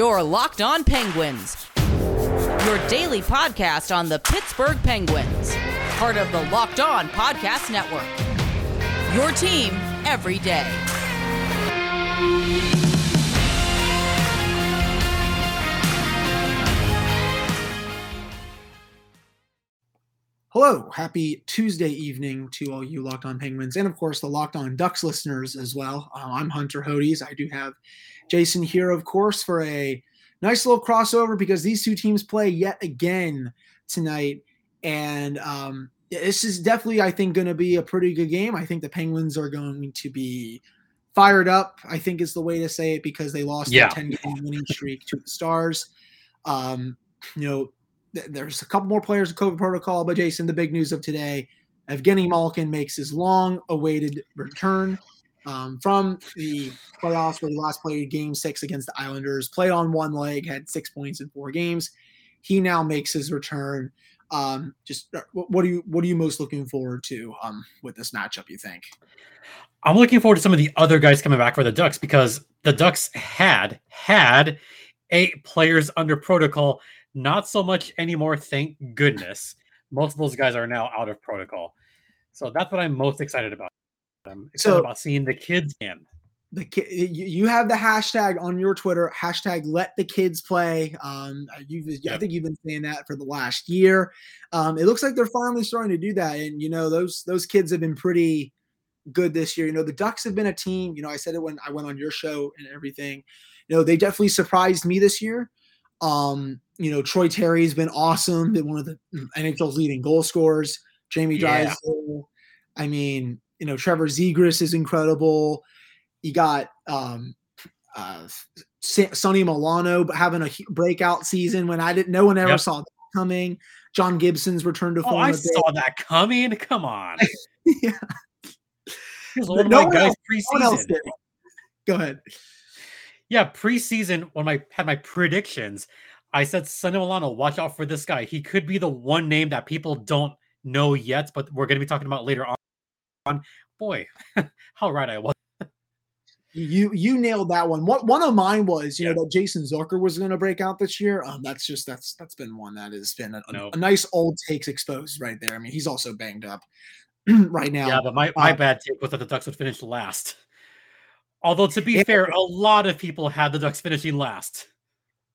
Your Locked On Penguins, your daily podcast on the Pittsburgh Penguins, part of the Locked On Podcast Network. Your team every day. Hello, happy Tuesday evening to all you Locked On Penguins and, of course, the Locked On Ducks listeners as well. Uh, I'm Hunter Hodes. I do have Jason here, of course, for a nice little crossover because these two teams play yet again tonight. And um, this is definitely, I think, going to be a pretty good game. I think the Penguins are going to be fired up, I think is the way to say it, because they lost Yeah. a 10 game winning streak to the Stars. Um, you know, th- there's a couple more players in COVID protocol, but Jason, the big news of today, Evgeny Malkin makes his long-awaited return um, from the playoffs where he last played Game Six against the Islanders. Played on one leg, had six points in four games. He now makes his return. Um, just uh, what are you what are you most looking forward to um, with this matchup? You think? I'm looking forward to some of the other guys coming back for the Ducks because the Ducks had had eight players under protocol. Not so much anymore, thank goodness. Most of those guys are now out of protocol. So that's what I'm most excited about. I'm excited So- about seeing the kids in. the ki- you have the hashtag on your Twitter hashtag let the kids play. Um, you've I think you've been saying that for the last year. Um, it looks like they're finally starting to do that, and you know those those kids have been pretty good this year. You know the Ducks have been a team. You know I said it when I went on your show and everything. You know they definitely surprised me this year. Um, you know Troy Terry's been awesome. Been one of the NHL's leading goal scorers. Jamie Yeah. Drysdale. I mean, you know Trevor Zegras is incredible. You got um, uh, Sonny Milano having a breakout season when I didn't. No one ever Yep. saw that coming. John Gibson's return to Oh, form. I a bit. saw that coming. Come on. Yeah. One of No my guys else- No one else preseason. Go ahead. Yeah, preseason when I had my predictions, I said Sonny Milano, watch out for this guy. He could be the one name that people don't know yet, but we're going to be talking about later on. Boy, how right I was. You you nailed that one. What one of mine was, you know, that Jason Zucker was going to break out this year. Um, that's just that's that's been one that has been a, a- No. a nice old takes exposed right there. I mean, he's also banged up right now. Yeah, but my, my uh, bad take was that the Ducks would finish last. Although, to be Yeah. fair, a lot of people had the Ducks finishing last.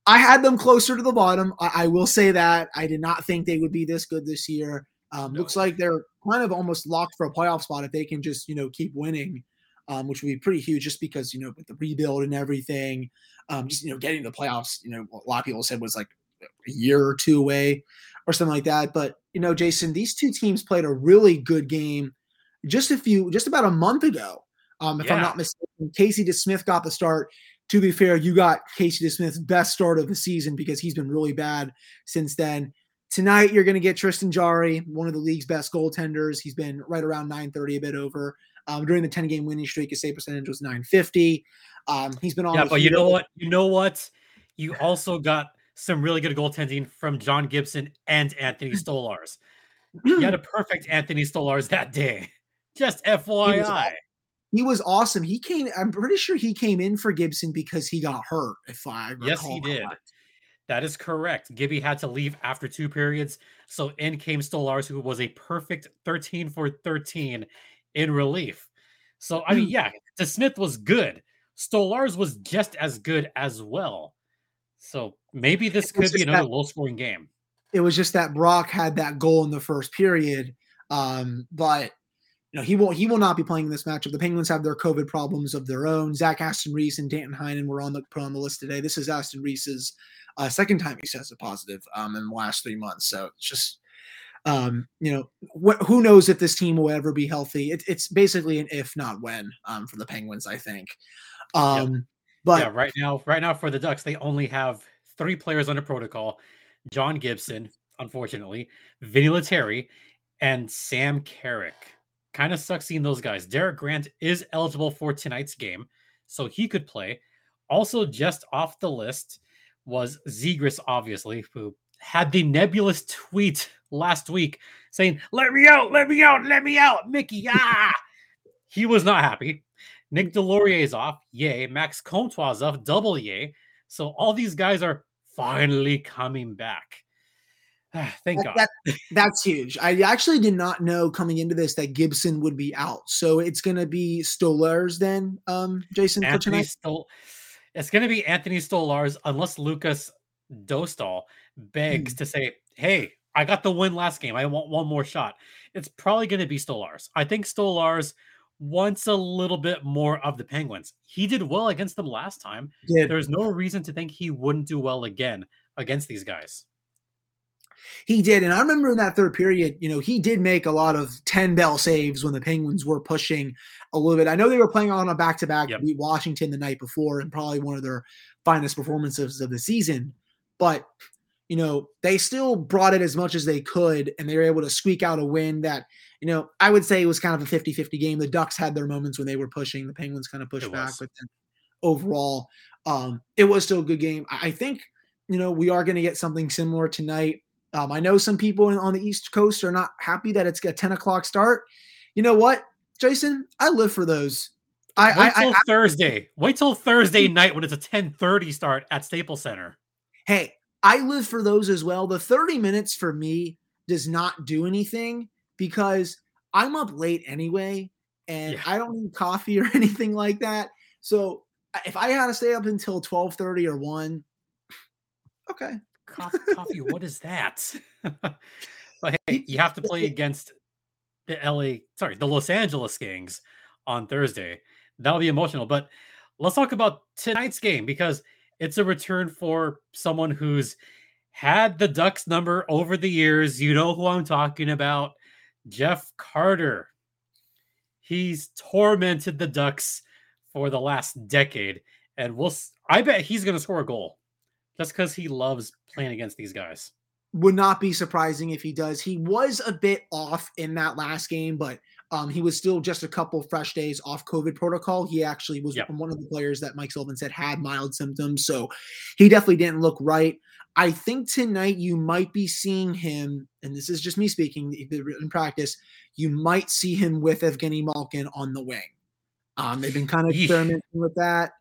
I had them closer to the bottom. I, I will say that I did not think they would be this good this year. Um, No. Looks like they're kind of almost locked for a playoff spot if they can just you know keep winning, um, which would be pretty huge. Just because you know with the rebuild and everything, um, just you know getting to the playoffs, you know a lot of people said was like a year or two away or something like that. But you know, Jason, these two teams played a really good game just a few, just about a month ago. Um, if I'm not mistaken, Casey DeSmith got the start to be fair, you got Casey DeSmith's best start of the season because he's been really bad since then. Tonight, you're going to get Tristan Jarry, one of the league's best goaltenders. He's been right around 930, a bit over. Um, during the 10 game winning streak, his save percentage was 950. Um, he's been on. Yeah, but you know what? You know what? You also got some really good goaltending from John Gibson and Anthony Stolarz. You had a perfect Anthony Stolarz that day. Just FYI. He was awesome. He came. I'm pretty sure he came in for Gibson because he got hurt. If I Yes, he did. correct. That is correct. Gibby had to leave after two periods. So in came Stolarz, who was a perfect 13 for 13 in relief. So, I Hmm. mean, yeah, DeSmith was good. Stolarz was just as good as well. So maybe this could be another that- low scoring game. It was just that Brock had that goal in the first period. Um, but you know, he will he will not be playing in this matchup. The Penguins have their COVID problems of their own. Zach Aston Reese and Danton Heinen were on the put on the list today. This is Aston Reese's uh, second time he tested positive um, in the last three months. So it's just um, you know, wh- who knows if this team will ever be healthy? It, it's basically an if not when um, for the Penguins, I think. Um, But yeah, right now, right now for the Ducks, they only have three players under protocol: John Gibson, unfortunately, Vinny Lettieri, and Sam Carrick. Kind of sucks seeing those guys. Derek Grant is eligible for tonight's game, so he could play. Also, just off the list was Zegras, obviously, who had the nebulous tweet last week saying, Let me out, let me out, let me out, Mickey. Ah! he was not happy. Nick Deslauriers is off. Yay. Max Comtois is off. Double yay. So all these guys are finally coming back. Thank that, God. That, that's huge. I actually did not know coming into this that Gibson would be out. So it's going to be Stolarz then, um, Jason, Anthony Stol- it's going to be Anthony Stolarz unless Lukas Dostal begs hmm. to say, hey, I got the win last game. I want one more shot. It's probably going to be Stolarz. I think Stolarz wants a little bit more of the Penguins. He did well against them last time. There's no reason to think he wouldn't do well again against these guys. He did. And I remember in that third period, you know, he did make a lot of 10 bell saves when the Penguins were pushing a little bit. I know they were playing on a back to back beat Washington the night before and probably one of their finest performances of the season. But, you know, they still brought it as much as they could and they were able to squeak out a win that, you know, I would say it was kind of a 50 50 game. The Ducks had their moments when they were pushing, the Penguins kind of pushed back, but then overall, um, it was still a good game. I think, you know, we are going to get something similar tonight. Um, I know some people on the East Coast are not happy that it's a 10 o'clock start. You know what, Jason? I live for those. I, Wait till I, I, Thursday. Wait till Thursday night when it's a 10:30 start at Staples Center. Hey, I live for those as well. The 30 minutes for me does not do anything because I'm up late anyway and yeah. I don't need coffee or anything like that. So if I had to stay up until 12:30 or 1, okay, coffee, coffee what is that? but hey, you have to play against the LA, sorry, the Los Angeles Kings on Thursday. That'll be emotional. But let's talk about tonight's game because it's a return for someone who's had the Ducks number over the years. You know who I'm talking about. Jeff Carter. He's tormented the Ducks for the last decade. And we'll I bet he's gonna score a goal just because he loves playing against these guys. Would not be surprising if he does. He was a bit off in that last game, but um, he was still just a couple fresh days off COVID protocol. He actually was yep. one of the players that Mike Sullivan said had mild symptoms. So he definitely didn't look right. I think tonight you might be seeing him, and this is just me speaking in practice, you might see him with Evgeny Malkin on the wing. Um, they've been kind of experimenting with that.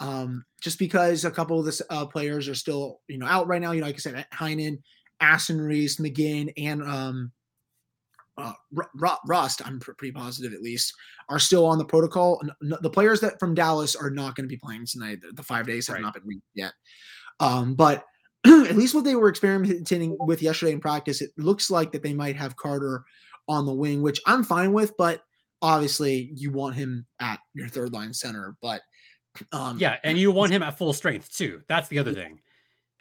Um, just because a couple of the uh, players are still, you know, out right now. You know, like I said, Heinen, Aston Reese, McGinn, and um, uh, Rust. I'm pr- pretty positive, at least, are still on the protocol. The players that from Dallas are not going to be playing tonight. The, the five days have right. not been reached yet. Um, but at least what they were experimenting with yesterday in practice, it looks like that they might have Carter on the wing, which I'm fine with. But obviously, you want him at your third line center. But um, yeah, and you want him at full strength too. That's the other thing.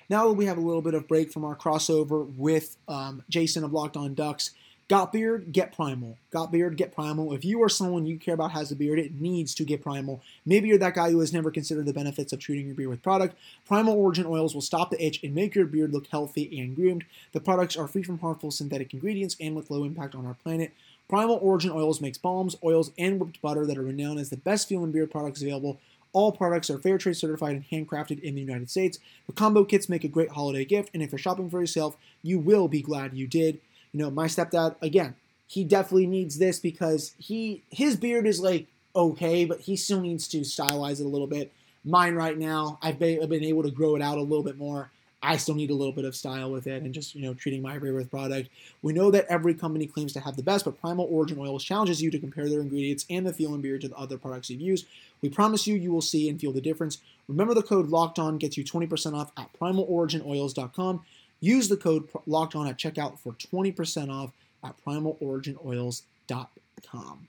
Now we have a little bit of break from our crossover with um, Jason of Locked On Ducks. Got beard, get primal. Got beard, get primal. If you are someone you care about has a beard, it needs to get primal. Maybe you're that guy who has never considered the benefits of treating your beard with product. Primal Origin oils will stop the itch and make your beard look healthy and groomed. The products are free from harmful synthetic ingredients and with low impact on our planet. Primal Origin Oils makes balms, oils, and whipped butter that are renowned as the best feeling beard products available all products are fair trade certified and handcrafted in the United States. The combo kits make a great holiday gift, and if you're shopping for yourself, you will be glad you did. You know, my stepdad, again, he definitely needs this because he his beard is like okay, but he still needs to stylize it a little bit. Mine right now, I've been, I've been able to grow it out a little bit more. I still need a little bit of style with it and just, you know, treating my hair with product. We know that every company claims to have the best, but Primal Origin Oils challenges you to compare their ingredients and the feel and beard to the other products you've used. We promise you, you will see and feel the difference. Remember the code Locked On gets you 20% off at primaloriginoils.com. Use the code Locked On at checkout for 20% off at primaloriginoils.com.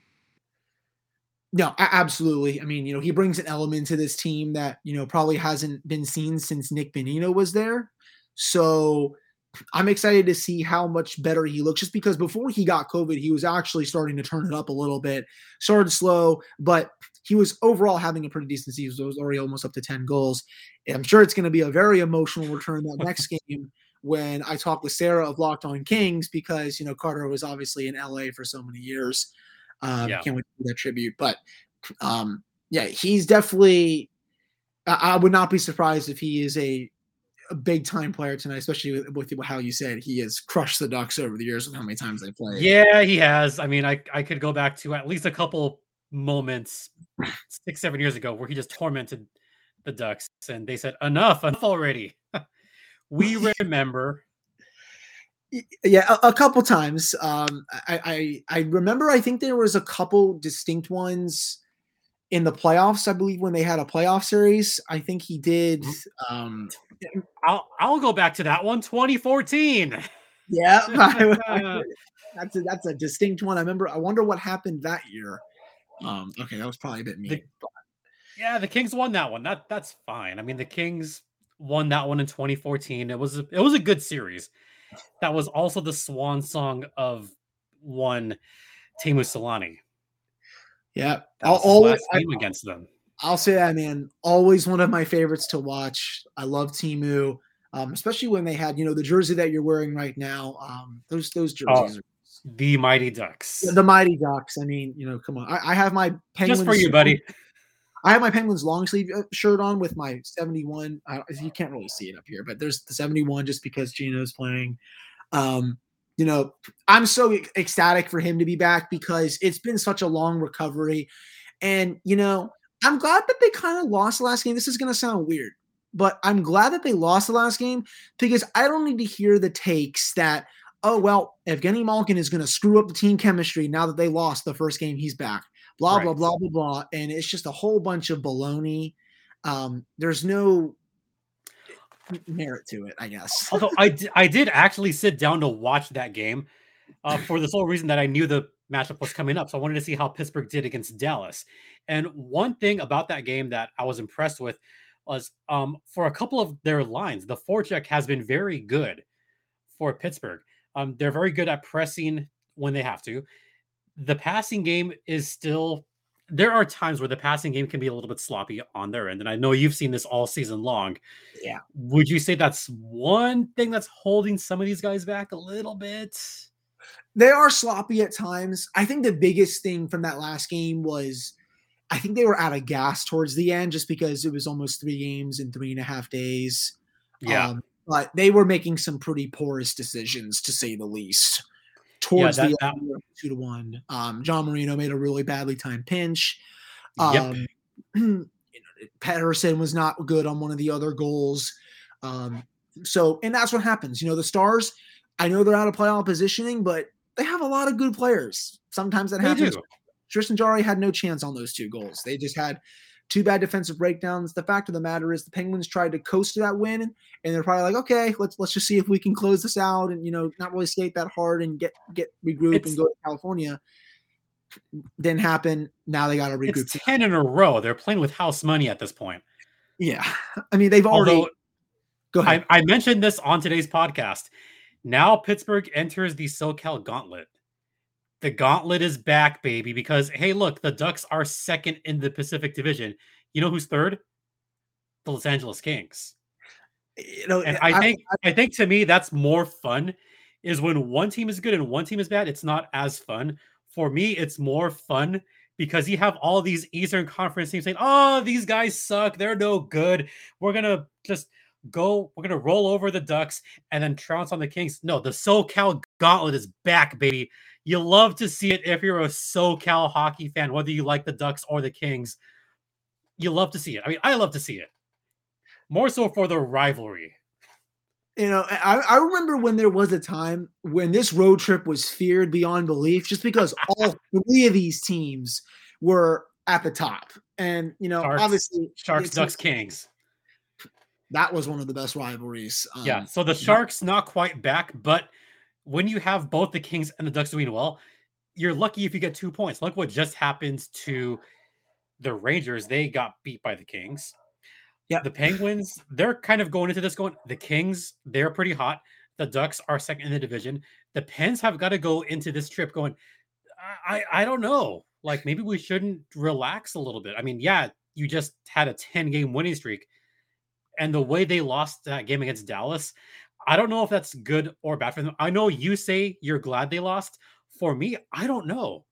No, absolutely. I mean, you know, he brings an element to this team that, you know, probably hasn't been seen since Nick Bonino was there. So I'm excited to see how much better he looks just because before he got COVID, he was actually starting to turn it up a little bit. Started slow, but he was overall having a pretty decent season. It was already almost up to 10 goals. And I'm sure it's going to be a very emotional return that next game when I talk with Sarah of Locked On Kings because, you know, Carter was obviously in LA for so many years. Um, yeah. Can't wait to do that tribute. But um, yeah, he's definitely. I, I would not be surprised if he is a, a big time player tonight, especially with, with, how you said he has crushed the Ducks over the years with how many times they play. Yeah, he has. I mean, I I could go back to at least a couple moments six seven years ago where he just tormented the Ducks, and they said, "Enough, enough already." we remember. Yeah, a, a couple times. Um, I, I I remember. I think there was a couple distinct ones in the playoffs. I believe when they had a playoff series. I think he did. Mm-hmm. Um, I'll I'll go back to that one. 2014. Yeah, that's a, that's a distinct one. I remember. I wonder what happened that year. Um, okay, that was probably a bit mean. The, yeah, the Kings won that one. That that's fine. I mean, the Kings won that one in 2014. It was a, it was a good series. That was also the swan song of one Teemu Selanne. Yeah, I'll always game against them. I'll say that, man. Always one of my favorites to watch. I love Teemu, um, especially when they had, you know, the jersey that you're wearing right now. Um, those those oh, jerseys. Oh, the Mighty Ducks. The Mighty Ducks. I mean, you know, come on. I, I have my Penguins. Just for you, buddy. I have my Penguins long sleeve uh, shirt on with my 71. Uh, you can't really see it up here, but there's the 71 just because Gino's playing. Um, you know, I'm so ecstatic for him to be back because it's been such a long recovery. And, you know, I'm glad that they kind of lost the last game. This is going to sound weird, but I'm glad that they lost the last game because I don't need to hear the takes that, oh, well, Evgeny Malkin is going to screw up the team chemistry now that they lost the first game he's back. Blah, right. blah, blah, blah, blah. And it's just a whole bunch of baloney. Um, there's no merit to it, I guess. Although I, d- I did actually sit down to watch that game uh, for the sole reason that I knew the matchup was coming up. So I wanted to see how Pittsburgh did against Dallas. And one thing about that game that I was impressed with was um, for a couple of their lines, the forecheck has been very good for Pittsburgh. Um, they're very good at pressing when they have to. The passing game is still there are times where the passing game can be a little bit sloppy on their end. And I know you've seen this all season long. Yeah. Would you say that's one thing that's holding some of these guys back a little bit? They are sloppy at times. I think the biggest thing from that last game was I think they were out of gas towards the end just because it was almost three games in three and a half days. Yeah. Um, but they were making some pretty porous decisions to say the least towards yeah, that, the end, two to one. Um, John Marino made a really badly timed pinch. Um, yep. Pettersson was not good on one of the other goals. Um, so, and that's what happens. You know, the Stars, I know they're out of playoff positioning, but they have a lot of good players. Sometimes that happens. Tristan Jarry had no chance on those two goals. They just had two bad defensive breakdowns. The fact of the matter is the Penguins tried to coast to that win, and they're probably like, okay, let's let's just see if we can close this out and you know not really skate that hard and get get regroup it's, and go to California. Didn't happen. Now they got to regroup. It's ten in a row. They're playing with house money at this point. Yeah, I mean they've already. Although, go ahead. I, I mentioned this on today's podcast. Now Pittsburgh enters the SoCal Gauntlet. The gauntlet is back, baby, because hey, look, the Ducks are second in the Pacific Division. You know who's third? The Los Angeles Kings. Eh, you know, and eh, I, I think I, I think to me that's more fun is when one team is good and one team is bad, it's not as fun. For me, it's more fun because you have all these Eastern Conference teams saying, "Oh, these guys suck. They're no good. We're going to just go, we're going to roll over the Ducks and then trounce on the Kings." No, the SoCal Gauntlet is back, baby. You love to see it if you're a SoCal hockey fan, whether you like the Ducks or the Kings. You love to see it. I mean, I love to see it. More so for the rivalry. You know, I, I remember when there was a time when this road trip was feared beyond belief just because all three of these teams were at the top. And, you know, Sharks, obviously, Sharks, Ducks, Kings. That was one of the best rivalries. Um, yeah. So the Sharks not quite back, but when you have both the Kings and the Ducks doing well, you're lucky if you get two points. Look what just happened to the Rangers. They got beat by the Kings. Yeah. The Penguins, they're kind of going into this going, the Kings, they're pretty hot. The Ducks are second in the division. The Pens have got to go into this trip going, I, I don't know. Like maybe we shouldn't relax a little bit. I mean, yeah, you just had a 10 game winning streak. And the way they lost that game against Dallas, I don't know if that's good or bad for them. I know you say you're glad they lost. For me, I don't know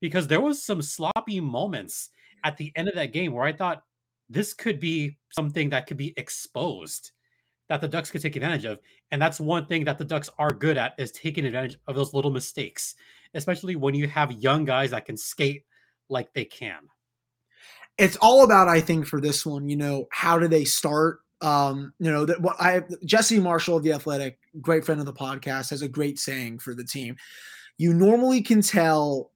because there was some sloppy moments at the end of that game where I thought this could be something that could be exposed that the Ducks could take advantage of. And that's one thing that the Ducks are good at is taking advantage of those little mistakes, especially when you have young guys that can skate like they can. It's all about I think for this one, you know, how do they start? Um, you know, that what I Jesse Marshall of the Athletic, great friend of the podcast, has a great saying for the team. You normally can tell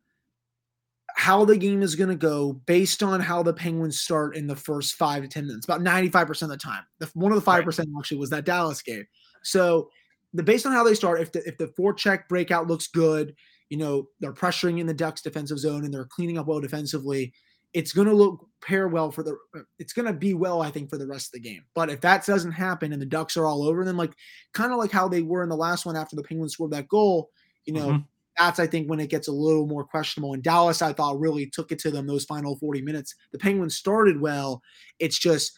how the game is going to go based on how the Penguins start in the first five to 10 minutes, about 95% of the time. The, one of the 5% right. actually was that Dallas game. So, the based on how they start, if the if the forecheck breakout looks good, you know, they're pressuring in the Ducks defensive zone and they're cleaning up well defensively, it's going to look pair well for the it's going to be well i think for the rest of the game. But if that doesn't happen and the ducks are all over them like kind of like how they were in the last one after the penguins scored that goal you know mm-hmm. that's i think when it gets a little more questionable. And dallas i thought really took it to them those final 40 minutes. The penguins started well. It's just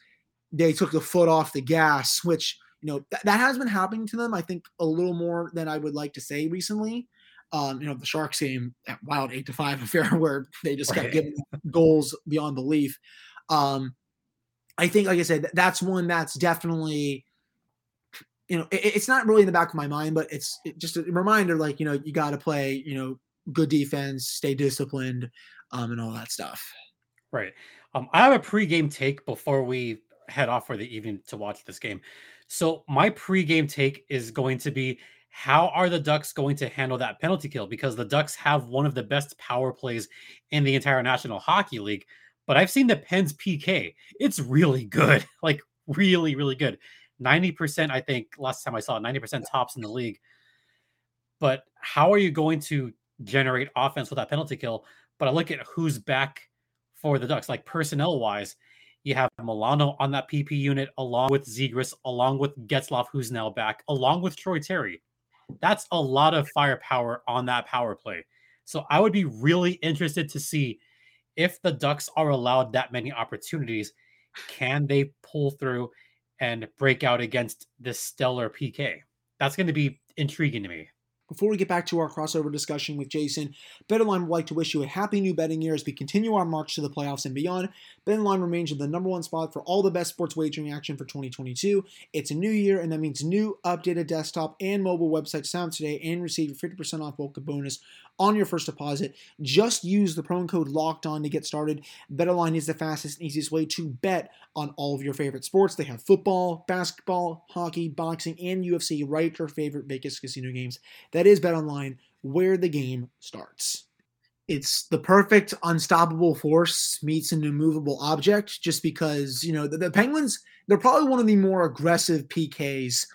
they took the foot off the gas which you know th- that has been happening to them i think a little more than i would like to say recently um, you know, the Sharks game, that wild eight to five affair where they just kept right. giving goals beyond belief. Um, I think, like I said, that's one that's definitely, you know, it, it's not really in the back of my mind, but it's just a reminder, like, you know, you got to play, you know, good defense, stay disciplined, um, and all that stuff. Right. Um, I have a pregame take before we head off for the evening to watch this game. So my pregame take is going to be how are the Ducks going to handle that penalty kill? Because the Ducks have one of the best power plays in the entire National Hockey League. But I've seen the Pens PK. It's really good. Like really, really good. 90%, I think last time I saw it, 90% tops in the league. But how are you going to generate offense with that penalty kill? But I look at who's back for the Ducks, like personnel wise. You have Milano on that PP unit, along with Zegras, along with Getzlaf, who's now back, along with Troy Terry. That's a lot of firepower on that power play. So I would be really interested to see if the Ducks are allowed that many opportunities, can they pull through and break out against this stellar PK? That's going to be intriguing to me. Before we get back to our crossover discussion with Jason, BetOnline would like to wish you a happy new betting year as we continue our march to the playoffs and beyond. BetOnline remains in the number one spot for all the best sports wagering action for 2022. It's a new year, and that means new updated desktop and mobile website sound today and receive your 50% off welcome bonus on your first deposit. Just use the promo code locked on to get started. BetOnline is the fastest and easiest way to bet on all of your favorite sports. They have football, basketball, hockey, boxing, and UFC right at your favorite Vegas casino games. That is BetOnline, where the game starts. It's the perfect unstoppable force meets an immovable object just because, you know, the, the Penguins, they're probably one of the more aggressive PKs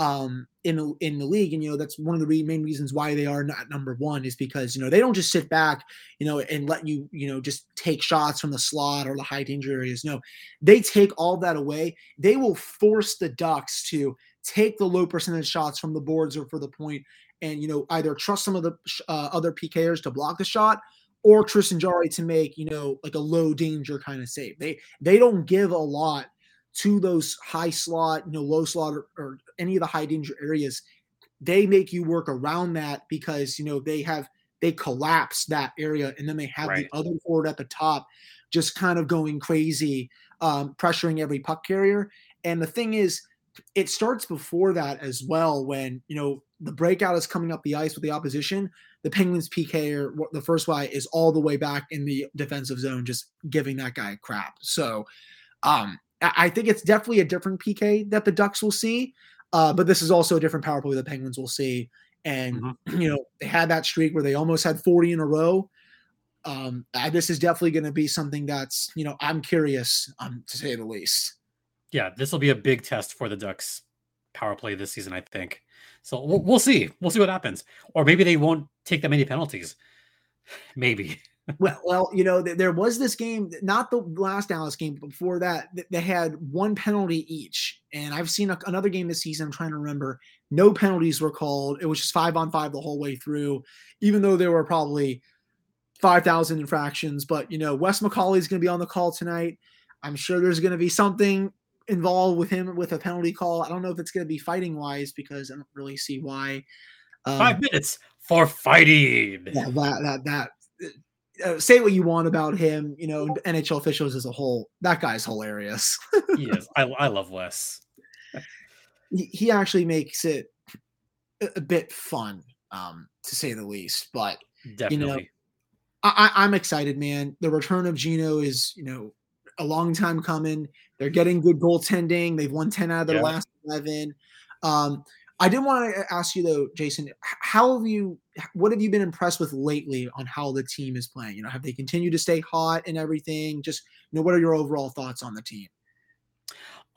um, in in the league, and you know that's one of the re- main reasons why they are not number one is because you know they don't just sit back, you know, and let you you know just take shots from the slot or the high danger areas. No, they take all that away. They will force the Ducks to take the low percentage shots from the boards or for the point, and you know either trust some of the uh, other PKers to block the shot or Tristan Jarry to make you know like a low danger kind of save. They they don't give a lot to those high slot, you know, low slot, or, or any of the high danger areas, they make you work around that because you know they have they collapse that area and then they have right. the other forward at the top just kind of going crazy, um, pressuring every puck carrier. And the thing is, it starts before that as well when you know the breakout is coming up the ice with the opposition. The Penguins PK or the first guy is all the way back in the defensive zone, just giving that guy crap. So um, I think it's definitely a different PK that the Ducks will see, uh, but this is also a different power play the Penguins will see. And mm-hmm. you know they had that streak where they almost had 40 in a row. Um, this is definitely going to be something that's you know I'm curious um, to say the least. Yeah, this will be a big test for the Ducks power play this season, I think. So we'll, we'll see. We'll see what happens, or maybe they won't take that many penalties. Maybe well, well, you know, there was this game, not the last Dallas game, but before that, they had one penalty each. And I've seen another game this season. I'm trying to remember. No penalties were called. It was just five on five the whole way through, even though there were probably 5,000 infractions. But, you know, Wes McCauley is going to be on the call tonight. I'm sure there's going to be something involved with him with a penalty call. I don't know if it's going to be fighting wise because I don't really see why. Um, Five minutes for fighting. Yeah, that that that uh, say what you want about him, you know, NHL officials as a whole. That guy's hilarious. he is. I, I love Wes. he, he actually makes it a, a bit fun, um, to say the least. But Definitely. you know, I, I'm excited, man. The return of Gino is, you know, a long time coming. They're getting good goaltending. They've won 10 out of their Yeah. last 11. Um, I did want to ask you though, Jason, how have you, what have you been impressed with lately on how the team is playing? You know, have they continued to stay hot and everything? Just, you know, what are your overall thoughts on the team?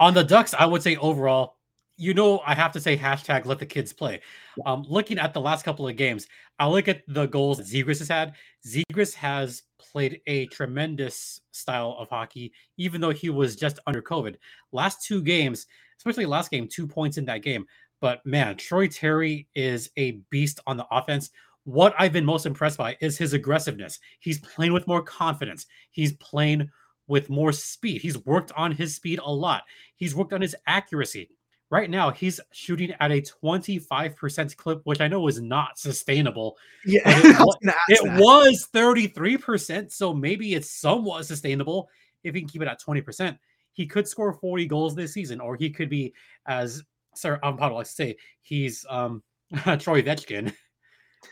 On the Ducks, I would say overall, you know, I have to say hashtag let the kids play. Um, looking at the last couple of games, I look at the goals that Zegras has had. Zegras has played a tremendous style of hockey, even though he was just under COVID. Last two games, especially last game, two points in that game. But man, Troy Terry is a beast on the offense. What I've been most impressed by is his aggressiveness. He's playing with more confidence. He's playing with more speed. He's worked on his speed a lot. He's worked on his accuracy. Right now, he's shooting at a 25% clip, which I know is not sustainable. Yeah, it was wa- gonna ask It was 33%, so maybe it's somewhat sustainable if he can keep it at 20%. He could score 40 goals this season, or he could be, as Sarah Ampado likes to say, he's um, Troy Vetchkin,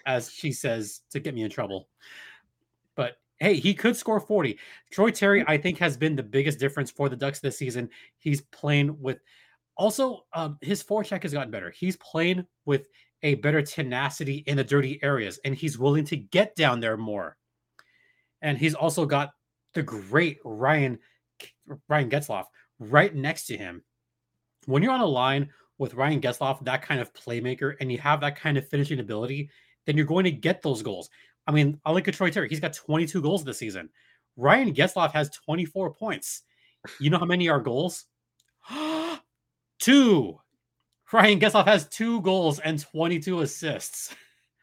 as she says to get me in trouble. But hey, he could score 40. Troy Terry, I think, has been the biggest difference for the Ducks this season. He's playing with also um, his forecheck has gotten better. He's playing with a better tenacity in the dirty areas, and he's willing to get down there more. And he's also got the great Ryan Ryan Getzlaf right next to him. When you're on a line with Ryan Getzlaf, that kind of playmaker, and you have that kind of finishing ability, then you're going to get those goals. I mean, I look at Troy Terry. He's got 22 goals this season. Ryan Getzlaf has 24 points. You know how many are goals? two. Ryan Getzlaf has two goals and 22 assists,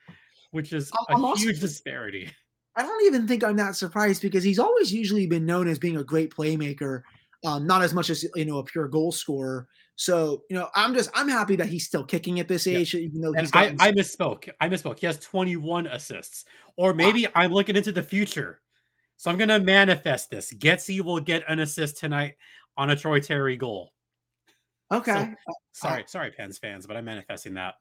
which is I'm- a also- huge disparity. I don't even think I'm that surprised because he's always usually been known as being a great playmaker, um, not as much as you know a pure goal scorer. So you know, I'm just I'm happy that he's still kicking at this Yeah. age, even though he's I, I misspoke. I misspoke. He has 21 assists. Or maybe I'm looking into the future. So I'm going to manifest this. Getsy will get an assist tonight on a Troy Terry goal. Okay. Sorry, sorry, Pens fans, but I'm manifesting that.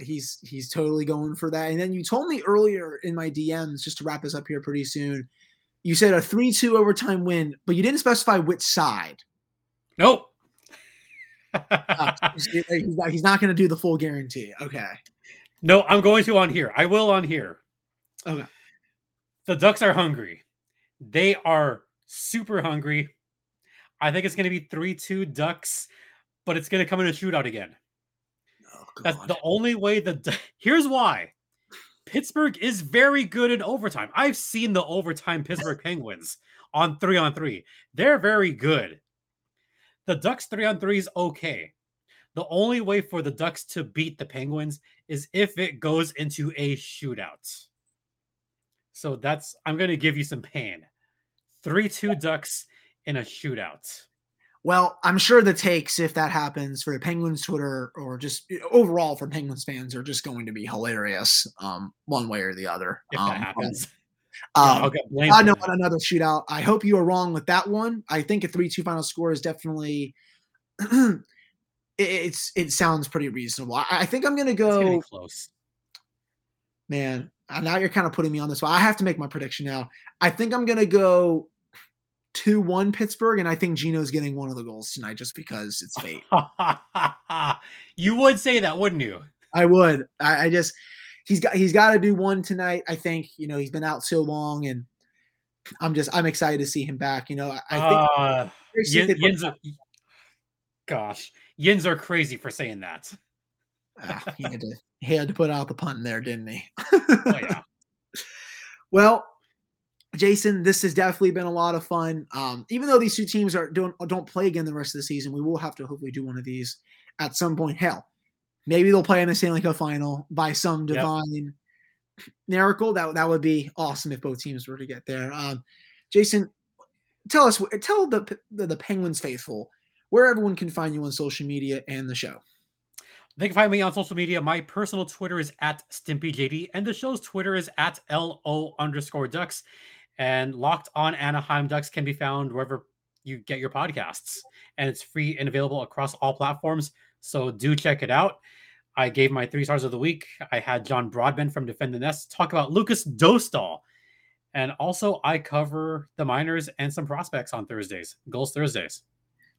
he's he's totally going for that. And then you told me earlier in my DMs, just to wrap us up here pretty soon, you said a three-two overtime win, but you didn't specify which side. Nope. Uh, he's, he's not, he's not going to do the full guarantee. Okay. no, I'm going to on here. I will on here. Okay. The Ducks are hungry. They are super hungry. I think it's going to be 3 2 Ducks, but it's going to come in a shootout again. Oh, That's the only way that the- here's why. Pittsburgh is very good in overtime. I've seen the overtime Pittsburgh Penguins on three on three. They're very good. The Ducks three on three is okay. The only way for the Ducks to beat the Penguins is if it goes into a shootout. So that's I'm going to give you some pain. 3 2 Ducks in a shootout. Well, I'm sure the takes, if that happens for the Penguins Twitter or just eh, overall for Penguins fans, are just going to be hilarious, um, one way or the other. If um, that happens, but, Yeah, um, I'll. I know that. on another shootout. I hope you are wrong with that one. I think a three-two final score is definitely. it, it's it sounds pretty reasonable. I, I think I'm gonna It's go. close. Man, uh, now you're kind of putting me on this. I have to make my prediction now. I think I'm gonna go two-one Pittsburgh, and I think Gino's getting one of the goals tonight just because it's fate. you would say that, wouldn't you? I would. I, I just he's got he's got to do one tonight. I think you know he's been out so long, and I'm just I'm excited to see him back. You know, I, I think uh, Yin, Yins are, gosh, Yins are crazy for saying that. Ah, he had to he had to put out the pun there, didn't he? Oh yeah, well, Jason, this has definitely been a lot of fun. Um, even though these two teams are don't don't play again the rest of the season, we will have to hopefully do one of these at some point. Hell, maybe they'll play in the Stanley Cup final by some Yep. divine miracle. That that would be awesome if both teams were to get there. Um, Jason, tell us tell the, the the Penguins faithful where everyone can find you on social media and the show. they can find me on social media. My personal Twitter is at StimpyJD, and the show's Twitter is at lo underscore Ducks. And Locked On Anaheim Ducks can be found wherever you get your podcasts, and it's free and available across all platforms. So do check it out. I gave my three stars of the week. I had John Broadbent from Defend the Nest talk about Lukas Dostal And also, I cover the minors and some prospects on Thursdays, goals Thursdays.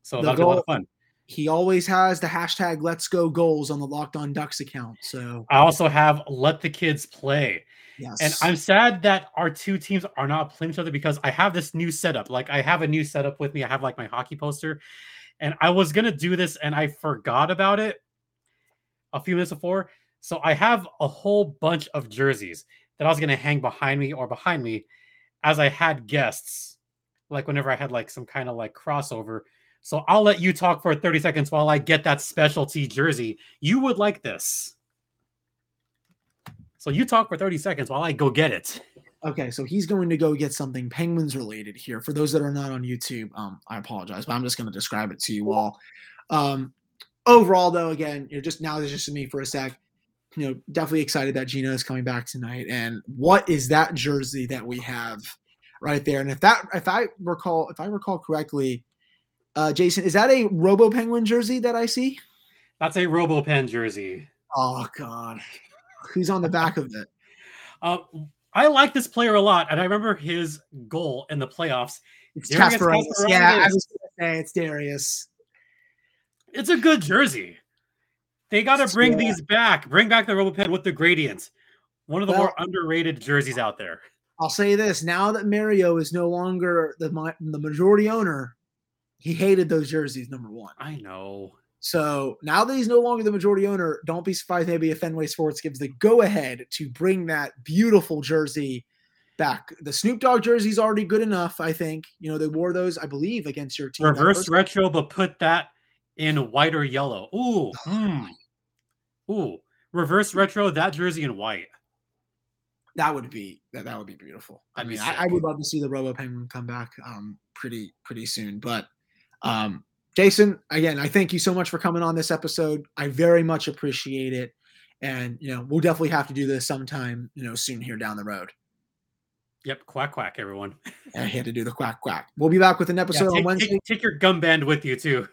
So The that'll be a lot of fun. He always has the hashtag Let's Go Goals on the Locked On Ducks account. So I also have let the kids play. yes, And I'm sad that our two teams are not playing each other because I have this new setup. Like I have a new setup with me. I have like my hockey poster. And I was gonna do this and I forgot about it a few minutes before. So I have a whole bunch of jerseys that I was gonna hang behind me or behind me as I had guests. Like whenever I had like some kind of like crossover. So I'll let you talk for 30 seconds while I get that specialty jersey. You would like this. So you talk for 30 seconds while I go get it. Okay, so he's going to go get something Penguins related here. For those that are not on YouTube, um, I apologize, but I'm just going to describe it to you all. Um, overall, though, again, you're just now this is just me for a sec. You know, definitely excited that Gino is coming back tonight. And what is that jersey that we have right there? And if that, if I recall, if I recall correctly, uh, Jason, is that a Robo Penguin jersey that I see? That's a Robo Pen jersey. Oh God, who's on the back of it? Uh, I like this player a lot, and I remember his goal in the playoffs. It's Darius Yeah, I was going to say it's Darius. It's a good jersey. They got to bring Yeah. these back. Bring back the RoboPen with the gradients. One of the Well- more underrated jerseys out there. I'll say this: now that Mario is no longer the the majority owner, he hated those jerseys. Number one. I know. So now that he's no longer the majority owner, don't be surprised maybe if Fenway Sports gives the go ahead to bring that beautiful jersey back. The Snoop Dogg jersey's already good enough, I think. You know they wore those, I believe, against your team. Reverse retro, but put that in white or yellow. Ooh. hmm. Ooh. Reverse retro, that jersey in white. that would be that, that would be beautiful. I That'd mean, I, I would love to see the Robo Penguin come back um pretty pretty soon. But um Jason, again, I thank you so much for coming on this episode. I very much appreciate it. And you know, we'll definitely have to do this sometime, you know, soon here down the road. Yep. Quack quack, everyone. I had to do the quack quack. We'll be back with an Yeah, episode on take, Wednesday. take, take your gum band with you too.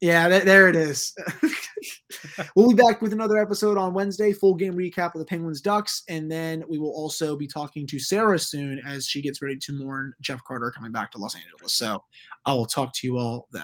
Yeah, th- there it is. we'll be back with another episode on Wednesday, full game recap of the Penguins Ducks, and then we will also be talking to Sarah soon as she gets ready to mourn Jeff Carter coming back to Los Angeles. So I will talk to you all then.